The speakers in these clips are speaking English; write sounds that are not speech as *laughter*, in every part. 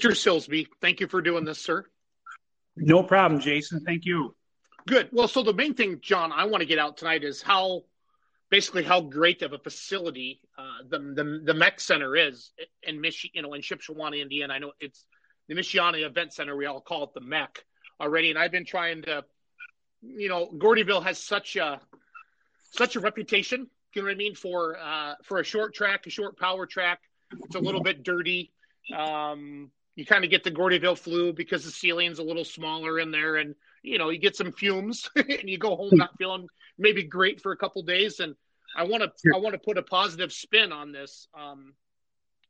Mr. Silsby, thank you for doing this, sir. No problem, Jason. Thank you. Good. Well, so the main thing, John, I want to get out tonight is how basically how great of a facility uh, the, the the MEC Center is in Mich, you know, in Shipshewana, Indiana. I know it's the Michiana Event Center. We all call it the MEC already, and I've been trying to, you know, Gordyville has such a such a reputation. You know what I mean for uh, for a short track, a short power track. It's a little bit dirty. Um, you kind of get the Gordyville flu because the ceiling's a little smaller in there, and you know you get some fumes, *laughs* and you go home not feeling maybe great for a couple days. And I want to I want to put a positive spin on this um,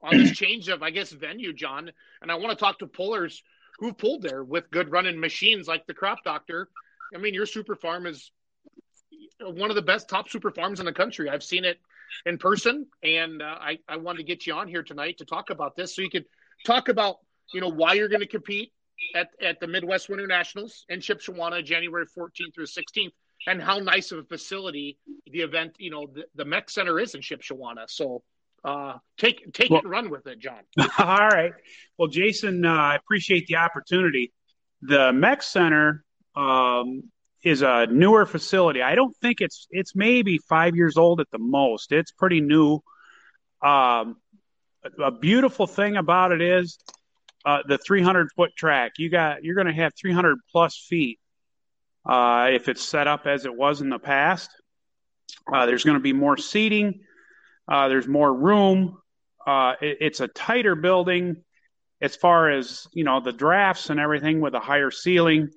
on this change of I guess venue, John. And I want to talk to pullers who pulled there with good running machines like the Crop Doctor. I mean, your super farm is one of the best top super farms in the country. I've seen it in person, and uh, I I wanted to get you on here tonight to talk about this so you could talk about you know why you're going to compete at, at the Midwest Winter Nationals in Shipshewana, January 14th through 16th, and how nice of a facility the event, you know, the, the MEC Center is in Shipshewana. So uh, take take well, it, run with it, John. *laughs* All right. Well, Jason, uh, I appreciate the opportunity. The MEC Center um, is a newer facility. I don't think it's it's maybe five years old at the most. It's pretty new. Um, a beautiful thing about it is uh, the 300 foot track. You got you're going to have 300 plus feet uh, if it's set up as it was in the past. Uh, there's going to be more seating. Uh, there's more room. Uh, it, it's a tighter building as far as you know the drafts and everything with a higher ceiling.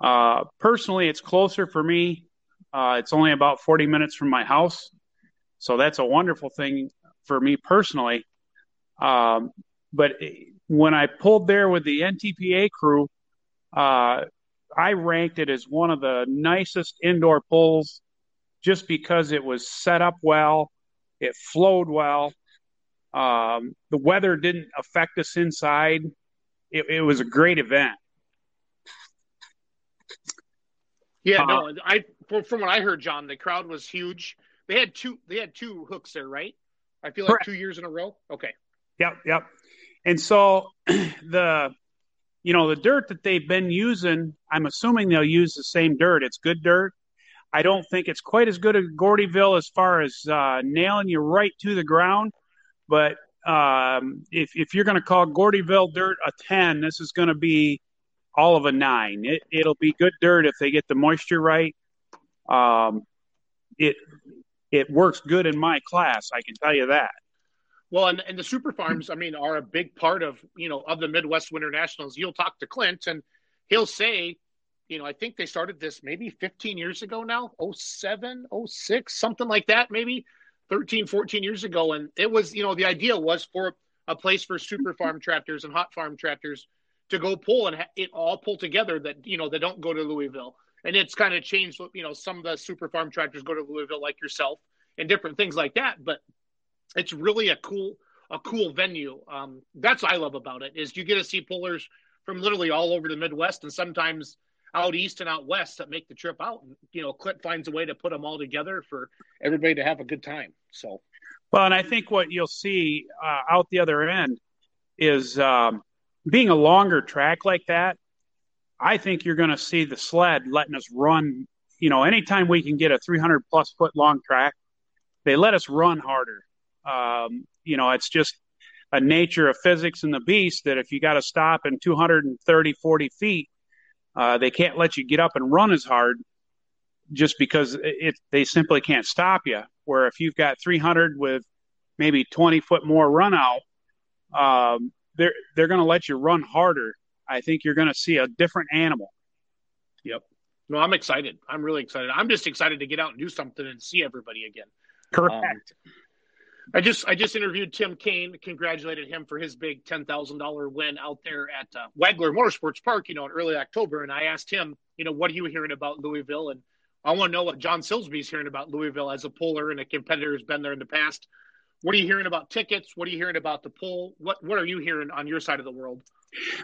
Uh, personally, it's closer for me. it's only about 40 minutes from my house, so that's a wonderful thing for me personally. Um, but when I pulled there with the NTPA crew, uh, I ranked it as one of the nicest indoor pulls just because it was set up well, it flowed well. Um, the weather didn't affect us inside. It, it was a great event. Yeah, uh, no, I from, from what I heard, John, the crowd was huge. They had two. They had two hooks there, right? I feel like correct. two years in a row. Okay. Yep, yep. And so *clears throat* the you know the dirt that they've been using, I'm assuming they'll use the same dirt. It's good dirt. I don't think it's quite as good as Gordyville as far as uh, nailing you right to the ground. But um, if if you're going to call Gordyville dirt a ten, this is going to be all of a nine. It, it'll be good dirt if they get the moisture right. Um, it it works good in my class. I can tell you that. Well, and, and the super farms, I mean, are a big part of, you know, of the Midwest Winter Nationals. You'll talk to Clint and he'll say, you know, I think they started this maybe 15 years ago now, 07, 06, something like that, maybe 13, 14 years ago. And it was, you know, the idea was for a place for super farm tractors and hot farm tractors to go pull and it all pull together that, you know, they don't go to Louisville. And it's kind of changed, you know, some of the super farm tractors go to Louisville like yourself and different things like that. But it's really a cool a cool venue. Um, that's what I love about it is you get to see pullers from literally all over the Midwest and sometimes out east and out west that make the trip out. And, you know, Clint finds a way to put them all together for everybody to have a good time. So, well, and I think what you'll see uh, out the other end is um, being a longer track like that. I think you're going to see the sled letting us run. You know, anytime we can get a 300 plus foot long track, they let us run harder. Um, you know, it's just a nature of physics and the beast that if you got to stop in 230, 40 feet, uh, they can't let you get up and run as hard just because it, it, they simply can't stop you. Where if you've got 300 with maybe 20 foot more run out, um, they're they're going to let you run harder. I think you're going to see a different animal. Yep. No, I'm excited. I'm really excited. I'm just excited to get out and do something and see everybody again. Correct. Um, I just I just interviewed Tim Kane, congratulated him for his big ten thousand dollar win out there at uh, Wagler Motorsports Park, you know, in early October. And I asked him, you know, what are you hearing about Louisville? And I want to know what John Silsby's hearing about Louisville as a puller and a competitor who's been there in the past. What are you hearing about tickets? What are you hearing about the pull? What what are you hearing on your side of the world?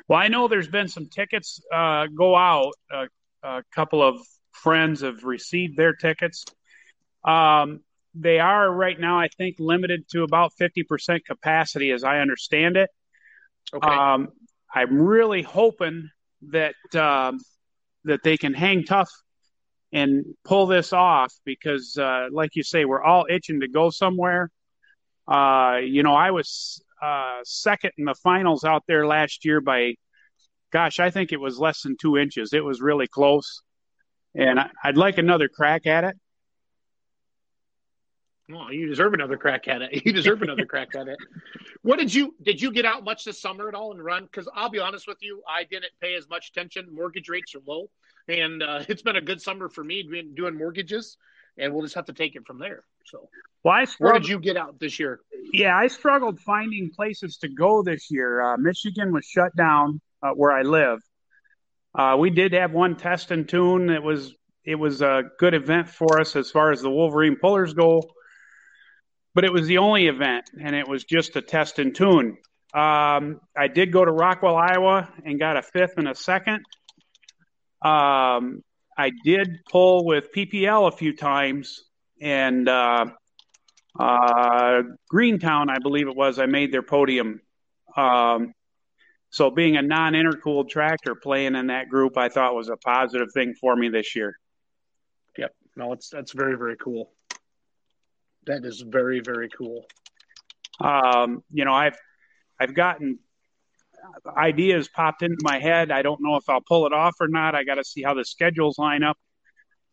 Well, I know there's been some tickets uh, go out. Uh, a couple of friends have received their tickets. Um, they are right now, I think, limited to about 50% capacity, as I understand it. Okay. Um, I'm really hoping that um, that they can hang tough and pull this off because, uh, like you say, we're all itching to go somewhere. Uh, you know, I was uh, second in the finals out there last year by, gosh, I think it was less than two inches. It was really close, and I, I'd like another crack at it. Well, you deserve another crack at it. *laughs* You deserve another crack at it. What did you did you get out much this summer at all and run? Because I'll be honest with you, I didn't pay as much attention. Mortgage rates are low, and uh, it's been a good summer for me doing, doing mortgages, and we'll just have to take it from there. So, well, I where did you get out this year? Yeah, I struggled finding places to go this year. Uh, Michigan was shut down uh, where I live. Uh, we did have one test and tune. It was it was a good event for us as far as the Wolverine pullers go but it was the only event, and it was just a test and tune. Um, I did go to Rockwell, Iowa, and got a fifth and a second. Um, I did pull with PPL a few times, and uh, uh, Greentown, I believe it was, I made their podium. Um, so, being a non intercooled tractor playing in that group, I thought was a positive thing for me this year. Yep, no, it's that's very very cool. That is very very cool. Um, you know, I've I've gotten ideas popped into my head. I don't know if I'll pull it off or not. I got to see how the schedules line up.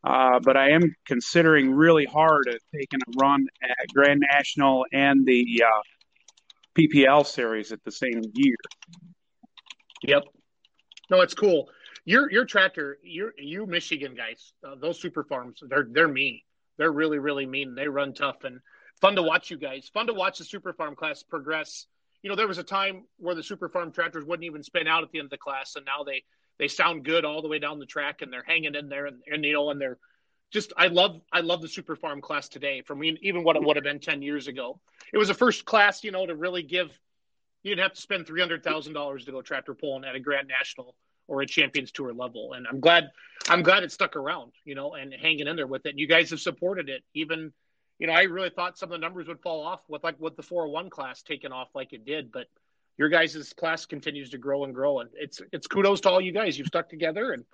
Uh, but I am considering really hard at taking a run at Grand National and the uh, PPL series at the same year. Yep. No, it's cool. Your your tractor, your you Michigan guys, uh, those super farms, they're they're mean. They're really, really mean. They run tough and fun to watch you guys. Fun to watch the super farm class progress. You know, there was a time where the super farm tractors wouldn't even spin out at the end of the class, and now they they sound good all the way down the track, and they're hanging in there, and, and you know, and they're just I love I love the super farm class today from even what it would have been ten years ago. It was the first class, you know, to really give. You didn't have to spend three hundred thousand dollars to go tractor pulling at a Grand National or a Champions Tour level. And I'm glad I'm glad it stuck around, you know, and hanging in there with it. And you guys have supported it. Even, you know, I really thought some of the numbers would fall off with like with the 401 class taking off like it did, but your guys' class continues to grow and grow. And it's it's kudos to all you guys. You've stuck together and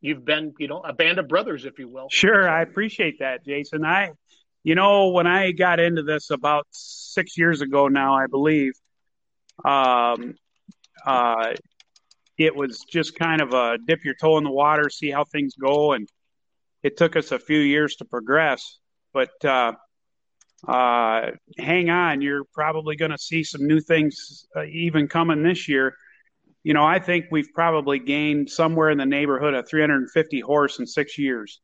you've been, you know, a band of brothers, if you will. Sure, I appreciate that, Jason. I you know, when I got into this about six years ago now, I believe, um, uh, it was just kind of a dip your toe in the water, see how things go, and it took us a few years to progress. But uh, uh, hang on, you're probably going to see some new things uh, even coming this year. You know, I think we've probably gained somewhere in the neighborhood of 350 horse in six years.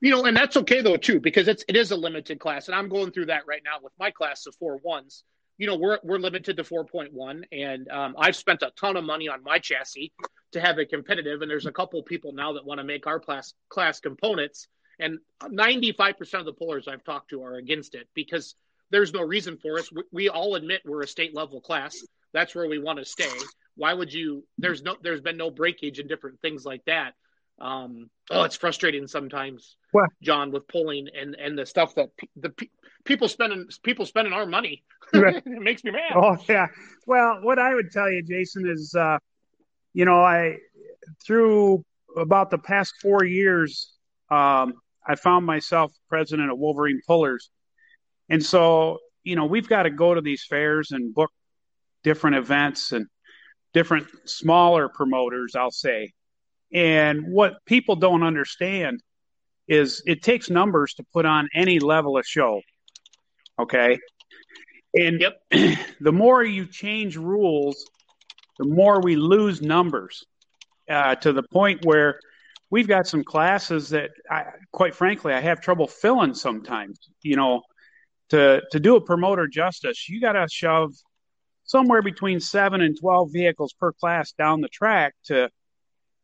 You know, and that's okay though too, because it's it is a limited class, and I'm going through that right now with my class of four ones you know we're we're limited to 4.1 and um, i've spent a ton of money on my chassis to have it competitive and there's a couple people now that want to make our class class components and 95% of the pullers i've talked to are against it because there's no reason for us we, we all admit we're a state level class that's where we want to stay why would you there's no there's been no breakage and different things like that um, oh, it's frustrating sometimes, what? John, with pulling and and the stuff that pe- the pe- people spending people spending our money. *laughs* it makes me mad. Oh yeah. Well, what I would tell you, Jason, is uh, you know, I through about the past four years, um, I found myself president of Wolverine Pullers, and so you know we've got to go to these fairs and book different events and different smaller promoters. I'll say and what people don't understand is it takes numbers to put on any level of show. Okay. And yep. *clears throat* the more you change rules, the more we lose numbers uh, to the point where we've got some classes that, I, quite frankly, I have trouble filling sometimes. You know, to to do a promoter justice, you got to shove somewhere between seven and twelve vehicles per class down the track to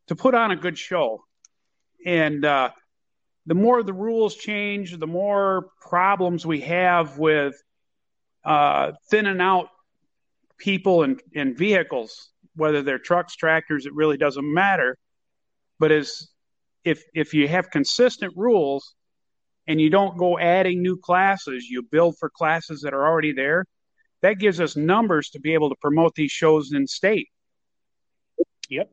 to put on a good show. And uh, the more the rules change, the more problems we have with uh, thinning out people and, and vehicles, whether they're trucks, tractors, it really doesn't matter. But as if if you have consistent rules and you don't go adding new classes, you build for classes that are already there, that gives us numbers to be able to promote these shows in state. Yep.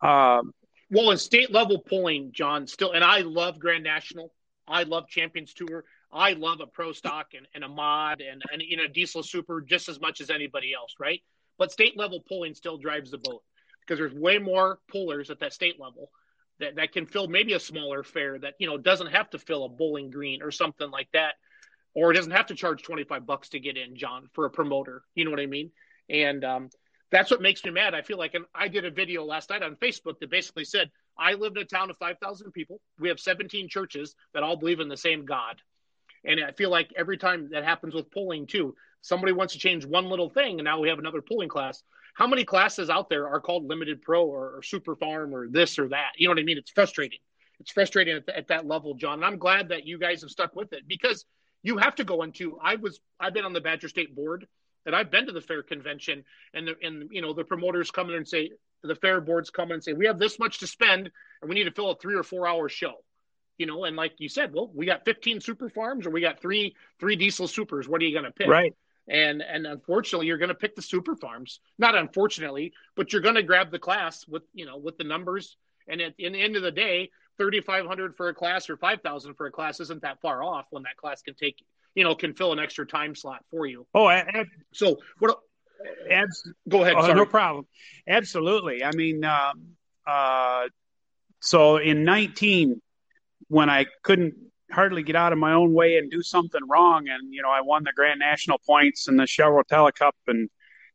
Uh, well, in state level pulling, John, still, and I love Grand National. I love Champions Tour. I love a pro stock and, and a mod and, and you know diesel super just as much as anybody else, right? But state level pulling still drives the boat because there's way more pullers at that state level that, that can fill maybe a smaller fair that you know doesn't have to fill a bowling green or something like that or doesn't have to charge 25 bucks to get in john for a promoter. You know what i mean? And um, that's what makes me mad. I feel like and i did a video last night on facebook that basically said i live in a town of 5000 people. We have 17 churches that all believe in the same god and i feel like every time that happens with pulling too somebody wants to change one little thing and now we have another pulling class. How many classes out there are called limited pro or, or super farm or this or that? You know what i mean? It's frustrating. It's frustrating at, at that level john. And i'm glad that you guys have stuck with it because you have to go into i was i've been on the badger state board and i've been to the fair convention and the, and you know the promoters come in and say the fair boards come in and say we have this much to spend and we need to fill a three or four hour show you know and like you said well we got 15 super farms or we got three three diesel supers. What are you going to pick? Right. And and unfortunately you're going to pick the super farms. Not unfortunately but you're going to grab the class with you know with the numbers. And at in the end of the day 3500 for a class or 5000 for a class isn't that far off when that class can take you know can fill an extra time slot for you. Oh so what abs- go ahead oh, no problem. Absolutely. I mean uh, uh, so in 19 when i couldn't hardly get out of my own way and do something wrong and you know i won the grand national points and the shell rotella cup and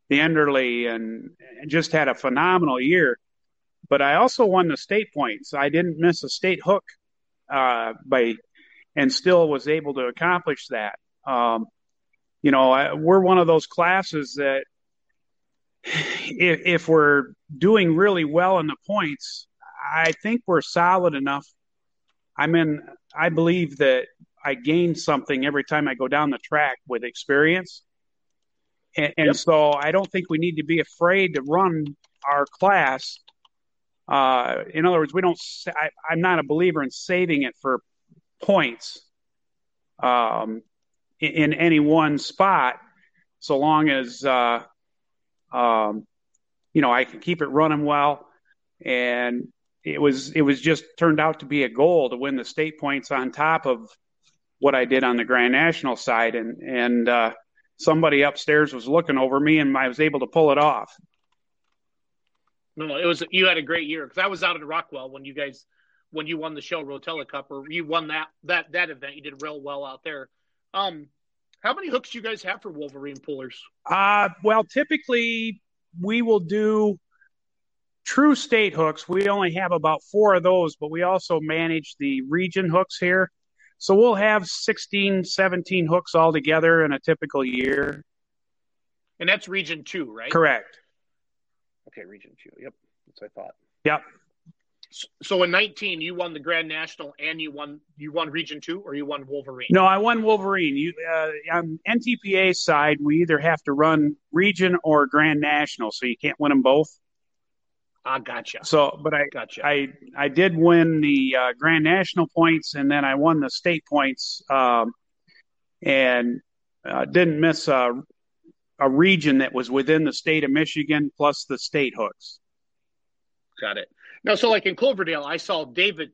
the enderley and, and just had a phenomenal year but I also won the state points. I didn't miss a state hook uh, by, and still was able to accomplish that. Um, you know, I, we're one of those classes that if, if we're doing really well in the points, I think we're solid enough. I mean, I believe that I gain something every time I go down the track with experience. And, and yep. so I don't think we need to be afraid to run our class uh, in other words, we don't. I, am not a believer in saving it for points um, in, in, any one spot, so long as uh, um, you know I can keep it running well. And it was it was just turned out to be a goal to win the state points on top of what I did on the Grand National side, and and uh, somebody upstairs was looking over me, and I was able to pull it off. No, it was you had a great year because I was out at Rockwell when you guys when you won the Shell Rotella Cup or you won that that that event. You did real well out there. Um, how many hooks do you guys have for Wolverine pullers? Uh, well, typically we will do true state hooks. We only have about four of those, but we also manage the region hooks here. So we'll have 16, 17 hooks all together in a typical year. And that's region two, right? Correct. Okay, Region Two. Yep, that's what I thought. Yep. So in 19, you won the Grand National and you won you won Region Two or you won Wolverine. No, I won Wolverine. You uh, on NTPA side, we either have to run Region or Grand National, so you can't win them both. I ah, gotcha. So, but I gotcha. I I did win the uh, Grand National points, and then I won the state points, um, and uh, didn't miss a a region that was within the state of Michigan plus the state hooks. Got it. Now, so like in Cloverdale, I saw David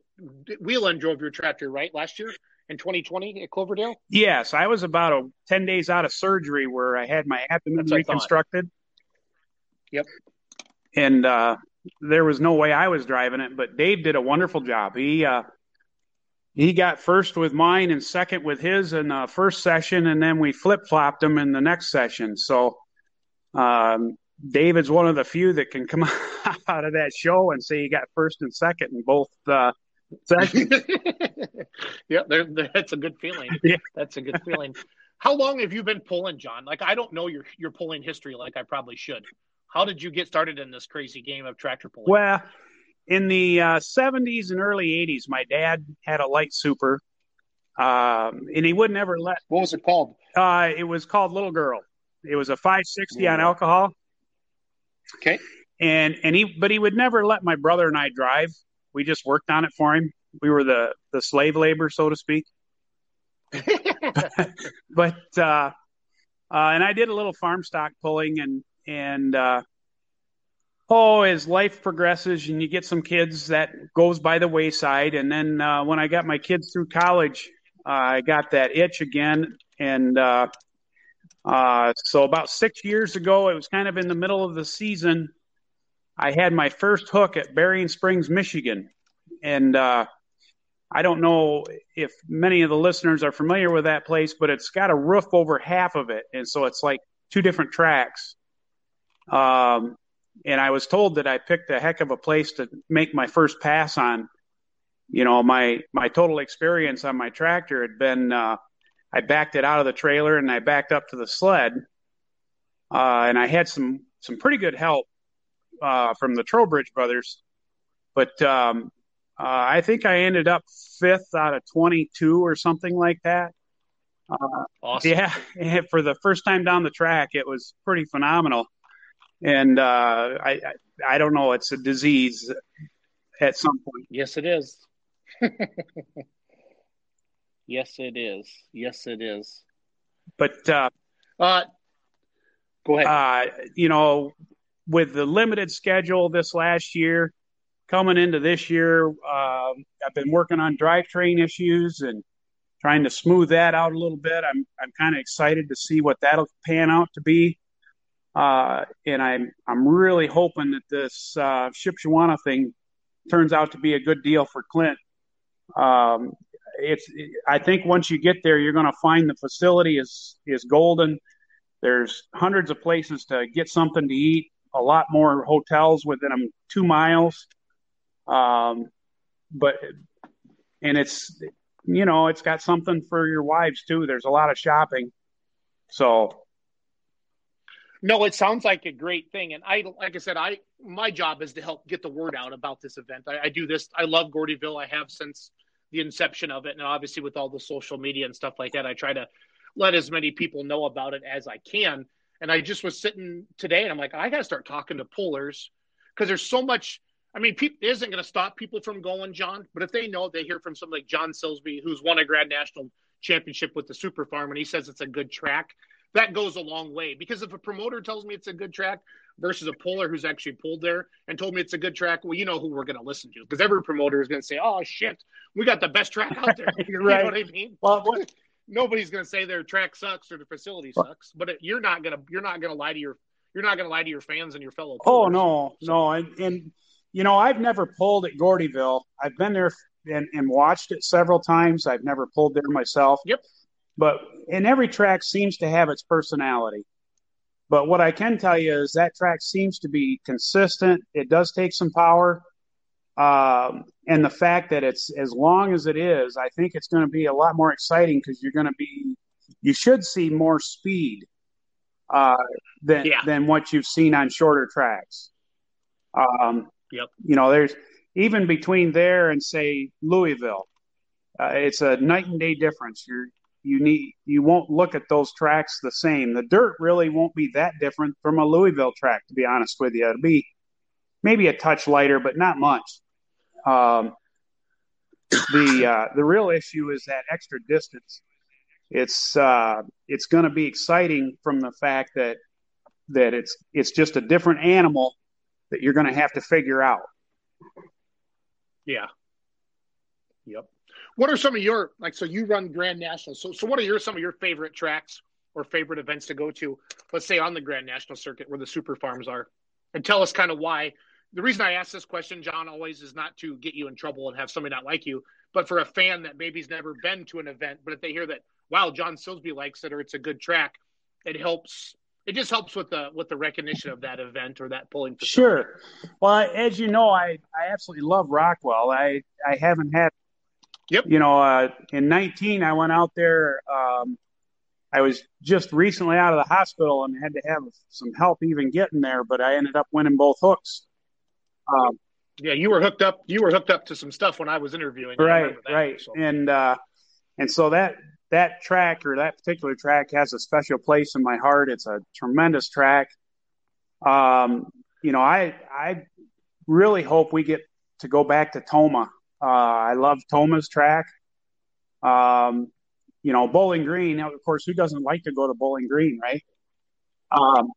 Whelan drove your tractor right last year in 2020 at Cloverdale. Yes, I was about a, 10 days out of surgery where I had my abdomen That's reconstructed. Yep. And uh, there was no way I was driving it, but Dave did a wonderful job. He uh, he got first with mine and second with his in the first session, and then we flip flopped them in the next session. So um, David's one of the few that can come *laughs* out of that show and say he got first and second in both uh, sessions. *laughs* yeah, they're, they're, that's a good feeling. *laughs* Yeah. That's a good feeling. How long have you been pulling, John? Like I don't know your your pulling history like I probably should. How did you get started in this crazy game of tractor pulling? Well, in the uh, 70s and early 80s, my dad had a light super, um, and he would never let. What was it called? Uh, it was called Little Girl. It was a 560 on alcohol. Okay. And and he, but he would never let my brother and I drive. We just worked on it for him. We were the the slave labor, so to speak. *laughs* *laughs* but uh, uh, and I did a little farm stock pulling, and and uh, oh, as life progresses and you get some kids, that goes by the wayside. And then uh, when I got my kids through college, uh, I got that itch again, and uh, uh, so about six years ago, it was kind of in the middle of the season. I had my first hook at Berrien Springs, Michigan, and uh, I don't know if many of the listeners are familiar with that place, but it's got a roof over half of it, and so it's like two different tracks. Um, and I was told that I picked a heck of a place to make my first pass on. You know, my my total experience on my tractor had been uh, I backed it out of the trailer and I backed up to the sled, uh, and I had some some pretty good help uh, from the Trowbridge brothers, but um, uh, I think I ended up fifth out of 22 or something like that. Uh, awesome. Yeah, *laughs* for the first time down the track, it was pretty phenomenal. And uh, I, I, don't know, it's a disease at some point. Yes, it is. *laughs* yes, it is. Yes, it is. But uh, uh, go ahead. Uh, you know, with the limited schedule this last year, coming into this year, uh, I've been working on drivetrain issues and trying to smooth that out a little bit. I'm I'm kind of excited to see what that'll pan out to be, uh, and I'm I'm really hoping that this uh, Shipshewana thing turns out to be a good deal for Clint. Um, it's I think once you get there, you're going to find the facility is is golden. There's hundreds of places to get something to eat, a lot more hotels within them two miles. Um, but and it's you know it's got something for your wives too. There's a lot of shopping, so. No, it sounds like a great thing, and I, like I said, I my job is to help get the word out about this event. I, I do this. I love Gordyville. I have since the inception of it, and obviously with all the social media and stuff like that, I try to let as many people know about it as I can. And I just was sitting today, and I'm like, I got to start talking to pullers because there's so much I mean, it isn't going to stop people from going, John. But if they know, they hear from somebody like John Silsby, who's won a Grand National Championship with the Super Farm, and he says it's a good track. That goes a long way because if a promoter tells me it's a good track versus a puller who's actually pulled there and told me it's a good track, well, you know who we're going to listen to because every promoter is going to say, "Oh shit, we got the best track out there." Right. *laughs* You know what I mean? Well, what? nobody's going to say their track sucks or the facility sucks, but it, you're not going to you're not going to lie to your you're not going to lie to your fans and your fellow. Oh, pullers. Oh no, so. no, and, and you know, I've never pulled at Gordyville. I've been there and, and watched it several times. I've never pulled there myself. Yep. But and every track seems to have its personality. But what I can tell you is that track seems to be consistent. It does take some power. Um, and the fact that it's as long as it is, I think it's going to be a lot more exciting because you're going to be, you should see more speed uh, than yeah. than what you've seen on shorter tracks. Um, Yep. You know, there's even between there and say Louisville, uh, it's a night and day difference. You're you need you won't look at those tracks the same. The dirt really won't be that different from a Louisville track, to be honest with you. It'll be maybe a touch lighter, but not much. Um, the uh, the real issue is that extra distance. It's uh, it's going to be exciting from the fact that that it's it's just a different animal that you're going to have to figure out. Yeah. Yep. What are some of your like? So you run Grand National. So so what are your some of your favorite tracks or favorite events to go to? Let's say on the Grand National circuit where the super farms are, and tell us kind of why. The reason I ask this question, John, always is not to get you in trouble and have somebody not like you, but for a fan that maybe's never been to an event, but if they hear that, wow, John Silsby likes it or it's a good track, it helps it just helps with the with the recognition of that event or that pulling. facility. Sure. Well, as you know, I I absolutely love Rockwell. I I haven't had. Yep. You know, uh, in 19, I went out there. Um, I was just recently out of the hospital and had to have some help even getting there, but I ended up winning both hooks. Um, yeah, you were hooked up. You were hooked up to some stuff when I was interviewing. Right, that, right, so. and uh, and so that that track or that particular track has a special place in my heart. It's a tremendous track. Um, you know, I I really hope we get to go back to Tomah. Uh, I love Tomah's track. Um, you know, Bowling Green. Of course, who doesn't like to go to Bowling Green, right? Um,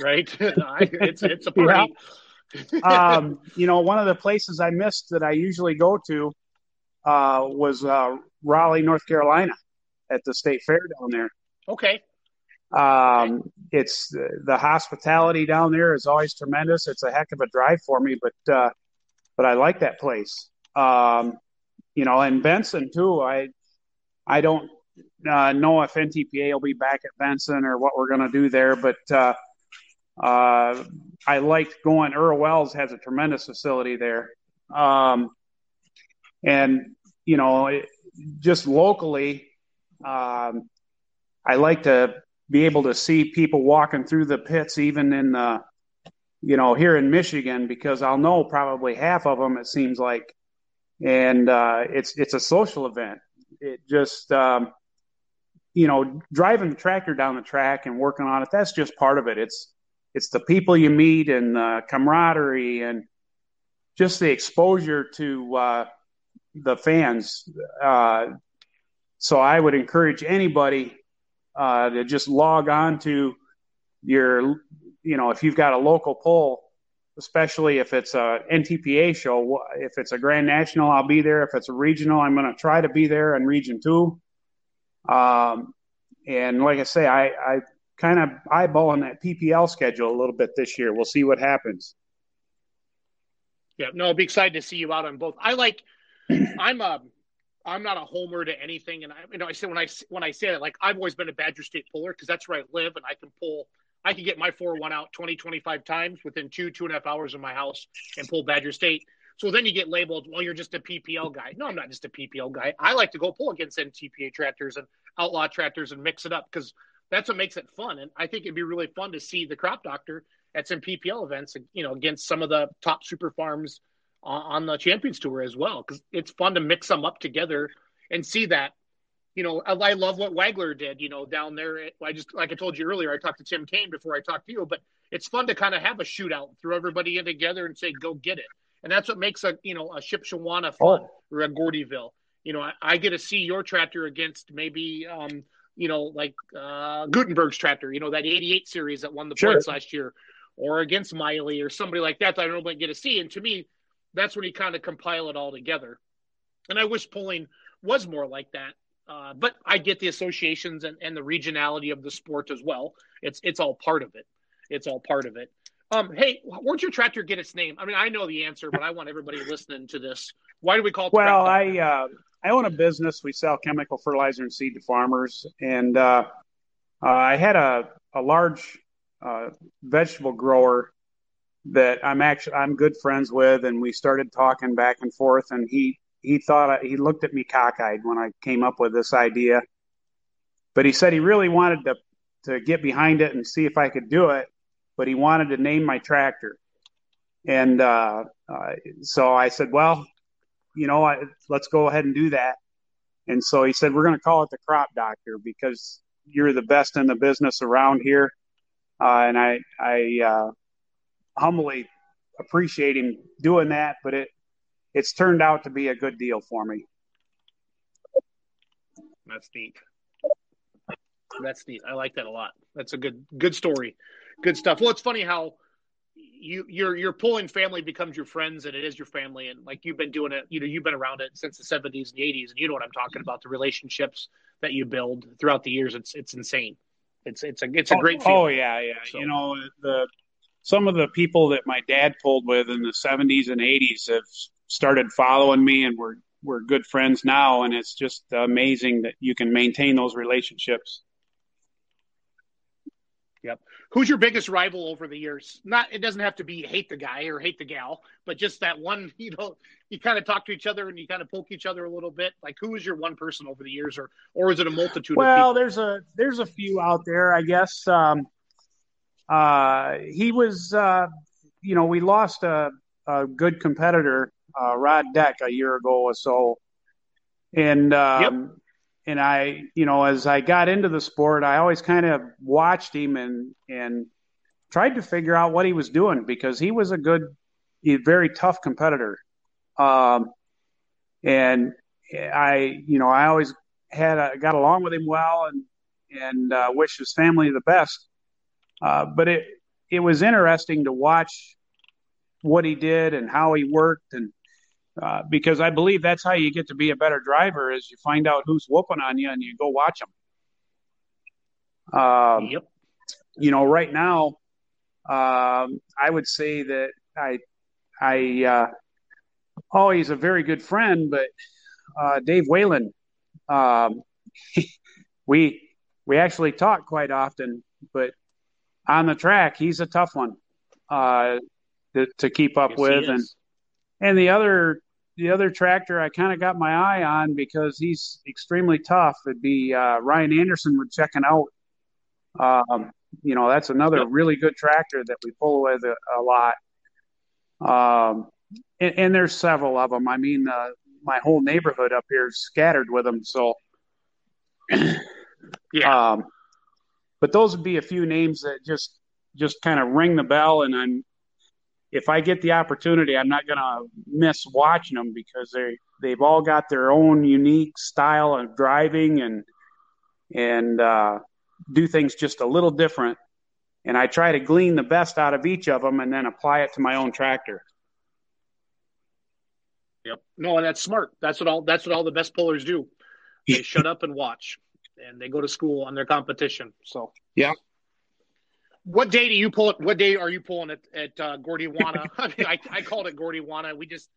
right. *laughs* it's it's a *laughs* party. Yeah. *laughs* um, you know, one of the places I missed that I usually go to uh, was uh, Raleigh, North Carolina, at the state fair down there. Okay. Um, it's the hospitality down there is always tremendous. It's a heck of a drive for me, but uh, but I like that place. Um, you know, and Benson too. I I don't uh, know if NTPA will be back at Benson or what we're going to do there, but uh, uh, I liked going. Earl Wells has a tremendous facility there, um, and you know, it, just locally, um, I like to be able to see people walking through the pits, even in the, you know, here in Michigan, because I'll know probably half of them. It seems like, and uh, it's it's a social event. It just, um, you know, driving the tractor down the track and working on it. That's just part of it. It's it's the people you meet and the camaraderie and just the exposure to uh, the fans. Uh, so I would encourage anybody uh, to just log on to your, you know, if you've got a local poll, especially if it's a NTPA show, if it's a Grand National, I'll be there. If it's a regional, I'm going to try to be there in Region Two. Um, and like I say, I, I kind of eyeballing that PPL schedule a little bit this year. We'll see what happens. Yeah, no, I'll be excited to see you out on both. I like, *clears throat* I'm a, I'm not a homer to anything, and I, you know, I say when I when I say that, like I've always been a Badger State puller because that's where I live, and I can pull, I can get my four one out 20, 25 times within two two and a half hours of my house and pull Badger State. So then you get labeled, well, you're just a PPL guy. No, I'm not just a PPL guy. I like to go pull against NTPA tractors and outlaw tractors and mix it up because that's what makes it fun. And I think it'd be really fun to see the crop doctor at some PPL events, you know, against some of the top super farms on, the Champions Tour as well because it's fun to mix them up together and see that. You know, I love what Wagler did. You know, down there. I just like I told you earlier. I talked to Tim Kane before I talked to you, but it's fun to kind of have a shootout, throw everybody in together, and say, "Go get it." And that's what makes a you know a Shipshewana fun oh. or a Gordyville. You know, I, I, get to see your tractor against maybe um, you know like uh, Gutenberg's tractor. You know that '88 series that won the sure. points last year, or against Miley or somebody like that that I don't get to see. And to me, that's when you kind of compile it all together. And I wish pulling was more like that. Uh, but I get the associations and, and the regionality of the sport as well. It's it's all part of it. It's all part of it. Um, hey, where'd your tractor get its name? I mean, I know the answer, but I want everybody listening to this. Why do we call it? Well, I uh, I own a business. We sell chemical fertilizer and seed to farmers, and uh, uh, I had a a large uh, vegetable grower that I'm actually I'm good friends with, and we started talking back and forth. And he he thought he looked at me cockeyed when I came up with this idea, but he said he really wanted to to get behind it and see if I could do it, but he wanted to name my tractor. And uh, uh, so I said, well, you know, I, let's go ahead and do that. And so he said, we're going to call it the Crop Doctor because you're the best in the business around here. Uh, and I, I uh, humbly appreciate him doing that, but it it's turned out to be a good deal for me. That's neat. That's neat. I like that a lot. That's a good good story. Good stuff. Well, it's funny how you your your pulling family becomes your friends and it is your family and like you've been doing it you know you've been around it since the 70s and the 80s and you know what i'm talking about the relationships that you build throughout the years it's it's insane it's it's a it's a great oh, oh yeah yeah so. you know the some of the people that my dad pulled with in the 70s and 80s have started following me and we're we're good friends now. And it's just amazing that you can maintain those relationships. Yep. Who's your biggest rival over the years? Not it doesn't have to be hate the guy or hate the gal but just that one *laughs* you know you kind of talk to each other and you kind of poke each other a little bit. Like who is your one person over the years or or is it a multitude well there's a there's a few out there i guess. Um uh, he was, uh, you know, we lost a, a good competitor, uh, Rod Deck, a year ago or so, and um, yep. and I, you know, as I got into the sport, I always kind of watched him and and tried to figure out what he was doing because he was a good, very tough competitor, um, and I, you know, I always had a, got along with him well and and uh, wished his family the best. Uh, but it it was interesting to watch what he did and how he worked and uh, because I believe that's how you get to be a better driver is you find out who's whooping on you and you go watch them. Um, yep. You know, right now, um, I would say that I, I, uh, oh, he's a very good friend, but uh, Dave Whalen, um, *laughs* we we actually talk quite often, but on the track, he's a tough one uh, to, to, keep up yes, with, and and the other the other tractor I kind of got my eye on because he's extremely tough. It'd be uh, Ryan Anderson would checking out. Um, you know, that's another really good tractor that we pull with a, a lot. Um, and, and, there's several of them. I mean, uh, my whole neighborhood up here is scattered with them. So, *clears throat* yeah. Um, but those would be a few names that just just kind of ring the bell, and I'm if I get the opportunity, I'm not going to miss watching them because they they've all got their own unique style of driving and and uh, do things just a little different. And I try to glean the best out of each of them and then apply it to my own tractor. Yep. No, and that's smart. That's what all that's what all the best pullers do. They *laughs* shut up and watch, and they go to school on their competition. So yeah, what day do you pull it? What day are you pulling it at uh, Gordiawana? *laughs* I mean, I, I called it Gordiawana. We just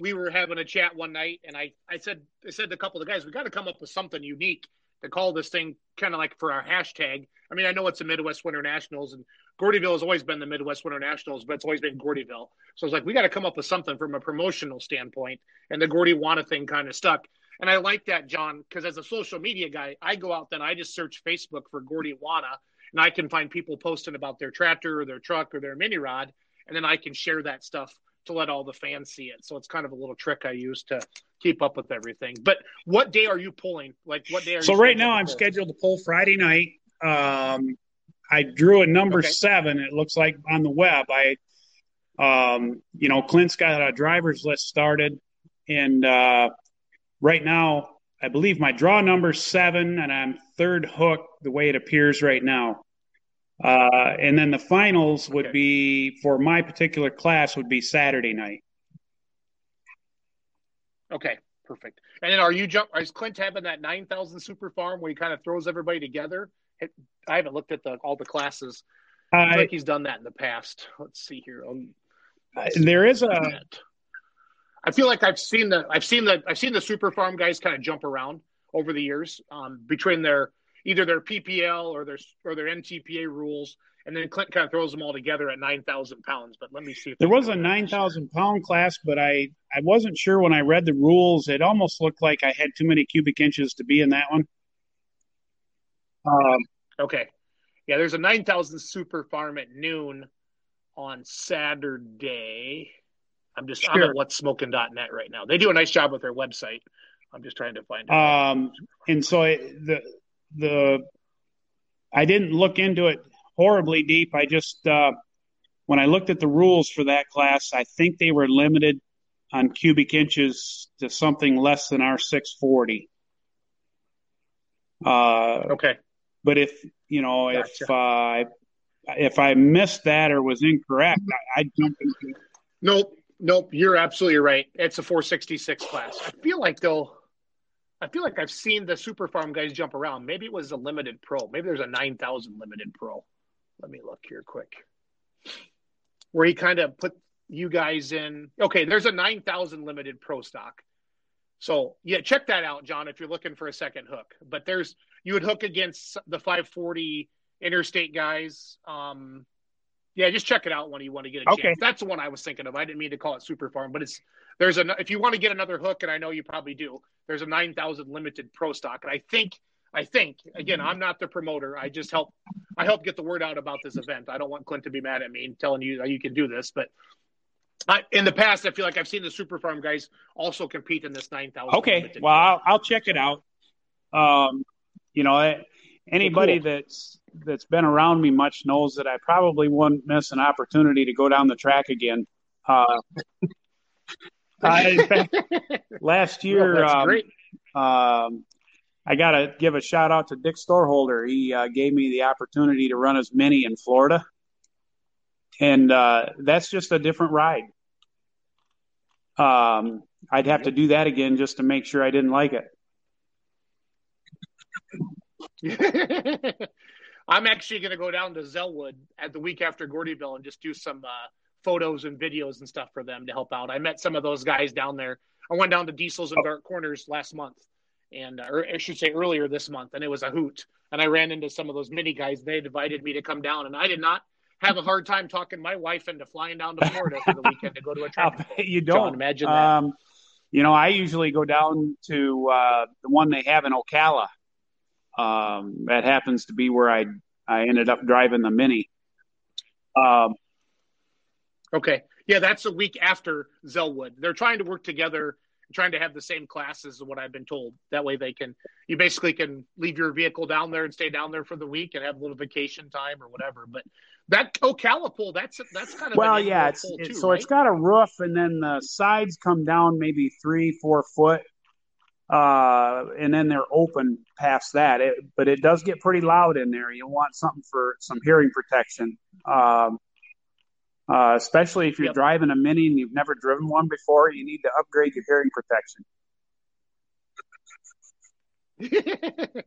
we were having a chat one night, and I I said I said to a couple of the guys, we got to come up with something unique to call this thing kind of like for our hashtag. I mean, I know it's the Midwest Winter Nationals, and Gordyville has always been the Midwest Winter Nationals, but it's always been Gordyville. So I was like, we got to come up with something from a promotional standpoint, and the Gordiawana thing kind of stuck. And I like that, John, because as a social media guy, I go out then I just search Facebook for Gordiawana and I can find people posting about their tractor or their truck or their mini rod, and then I can share that stuff to let all the fans see it. So it's kind of a little trick I use to keep up with everything. But what day are you pulling? Like what day are so right now I'm scheduled to pull Friday night. Um, I drew a number okay. seven. It looks like on the web. I, um, you know, Clint's got a driver's list started, and uh, right now I believe my draw number seven, and I'm third hook the way it appears right now. Uh, and then the finals would okay. be for my particular class would be Saturday night. Okay, perfect. And then are you jump? Is Clint having that nine thousand super farm where he kind of throws everybody together? I haven't looked at the all the classes. I think he's done that in the past. Let's see here. Um, there is a I feel like I've seen the I've seen the I've seen the super farm guys kind of jump around over the years um, between their either their PPL or their or their NTPA rules, and then Clint kind of throws them all together at nine thousand pounds. But let me see. there was a nine thousand pound class, but I I wasn't sure when I read the rules. It almost looked like I had too many cubic inches to be in that one. Um, okay, yeah. There's a nine thousand super farm at noon on Saturday. I'm just sure. I'm at what's smoking.net right now. They do a nice job with their website. I'm just trying to find it. Um, and so I, the the I didn't look into it horribly deep. I just uh, when I looked at the rules for that class, I think they were limited on cubic inches to something less than our 640. Uh, okay. But if you know gotcha. if uh, if I missed that or was incorrect, I, I'd jump into. Nope. Nope, you're absolutely right. It's a 466 class. I feel like though, I feel like I've seen the Super Farm guys jump around. Maybe it was a limited pro. Maybe there's a 9,000 limited pro. Let me look here quick. Where he kind of put you guys in. Okay, there's a 9,000 limited pro stock. So yeah, check that out, John, if you're looking for a second hook. But there's you would hook against the 540 interstate guys. Um, yeah, just check it out when you want to get a okay. chance. That's the one I was thinking of. I didn't mean to call it Super Farm, but it's there's a if you want to get another hook, and I know you probably do. There's a nine thousand limited pro stock, and I think I think again I'm not the promoter. I just help I help get the word out about this event. I don't want Clint to be mad at me and telling you that you can do this, but I, in the past I feel like I've seen the Super Farm guys also compete in this nine thousand. Okay, well I'll, I'll, check it out. Um, you know, anybody cool. that's that's been around me much knows that I probably wouldn't miss an opportunity to go down the track again. Uh, *laughs* I, fact, last year, um, um, I got to give a shout out to Dick Storeholder. He uh, gave me the opportunity to run as many in Florida, and uh, that's just a different ride. Um, I'd have to do that again just to make sure I didn't like it. *laughs* I'm actually going to go down to Zellwood at the week after Gordyville and just do some uh, photos and videos and stuff for them to help out. I met some of those guys down there. I went down to Diesels and Dark Corners last month, and uh, or I should say earlier this month, and it was a hoot. And I ran into some of those mini guys. They invited me to come down, and I did not have a hard time talking my wife into flying down to Florida for the weekend to go to a *laughs* trip. you don't John, imagine that. Um, you know, I usually go down to uh, the one they have in Ocala. Um, that happens to be where I I ended up driving the Mini. Um, okay, yeah, that's a week after Zellwood. They're trying to work together, trying to have the same classes, is what I've been told. That way, they can you basically can leave your vehicle down there and stay down there for the week and have a little vacation time or whatever. But that Ocala pool, that's that's kind of well, yeah. It's, it's too, so right? it's got a roof, and then the sides come down maybe three, four foot, uh, and then they're open past that. It, but it does get pretty loud in there. You want something for some hearing protection, um, uh, especially if you're yep. driving a mini and you've never driven one before. You need to upgrade your hearing protection. *laughs*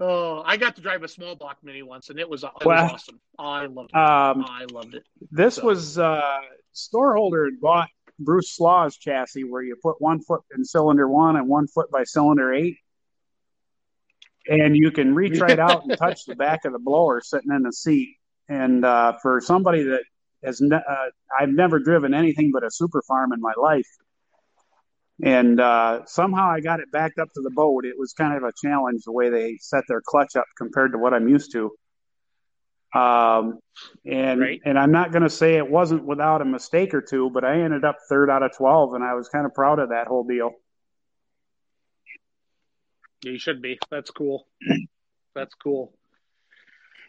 Oh, I got to drive a small block mini once, and it was, it well, was awesome. I loved it. Um, I loved it. This so. was uh, Storeholder bought Bruce Slaw's chassis, where you put one foot in cylinder one and one foot by cylinder eight, and you can reach right out and touch the back of the blower sitting in the seat. And uh, for somebody that has, ne- uh, I've never driven anything but a super farm in my life and uh, somehow I got it backed up to the boat. It was kind of a challenge the way they set their clutch up compared to what I'm used to. Um, and right. and I'm not going to say it wasn't without a mistake or two, but I ended up third out of twelve, and I was kind of proud of that whole deal. Yeah, you should be. That's cool. *clears throat* That's cool.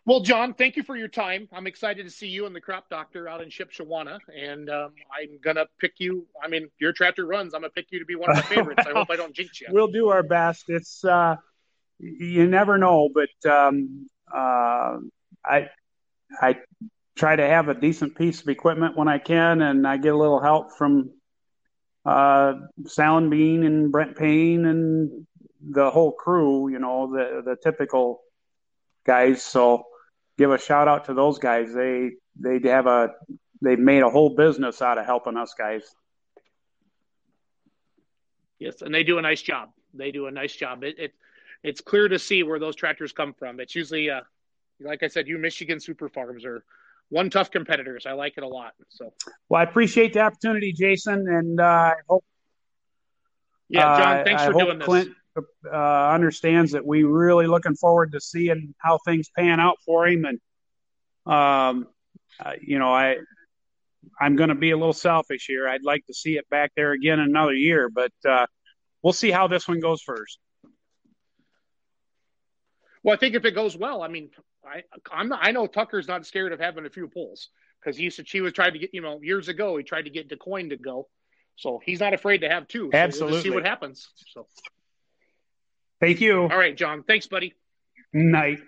Well, John, thank you for your time. I'm excited to see you and the crop doctor out in Shipshewana, and um, I'm gonna pick you. I mean, your tractor runs. I'm gonna pick you to be one of my favorites. I hope I don't jinx you. *laughs* We'll do our best. It's uh, you never know, but um, uh, I I try to have a decent piece of equipment when I can, and I get a little help from uh, Sal Bean and Brent Payne and the whole crew. You know, the the typical guys. So give a shout out to those guys. They they have a they've made a whole business out of helping us guys. Yes, and they do a nice job. They do a nice job. It, it it's clear to see where those tractors come from. It's usually, uh, like I said, you Michigan Super Farms are one tough competitors. I like it a lot. So, well, I appreciate the opportunity, Jason, and uh, I hope. Yeah, John, thanks uh, for doing Clint, uh, understands that we really looking forward to seeing how things pan out for him. And, um, uh, you know, I, I'm going to be a little selfish here. I'd like to see it back there again another year, but uh, we'll see how this one goes first. Well, I think if it goes well, I mean, I I'm not, I know Tucker's not scared of having a few pulls because he said she was trying to get you know years ago he tried to get DeCoin to go, so he's not afraid to have two. So Absolutely, we'll see what happens. So Thank you. All right, John. Thanks, buddy. Night.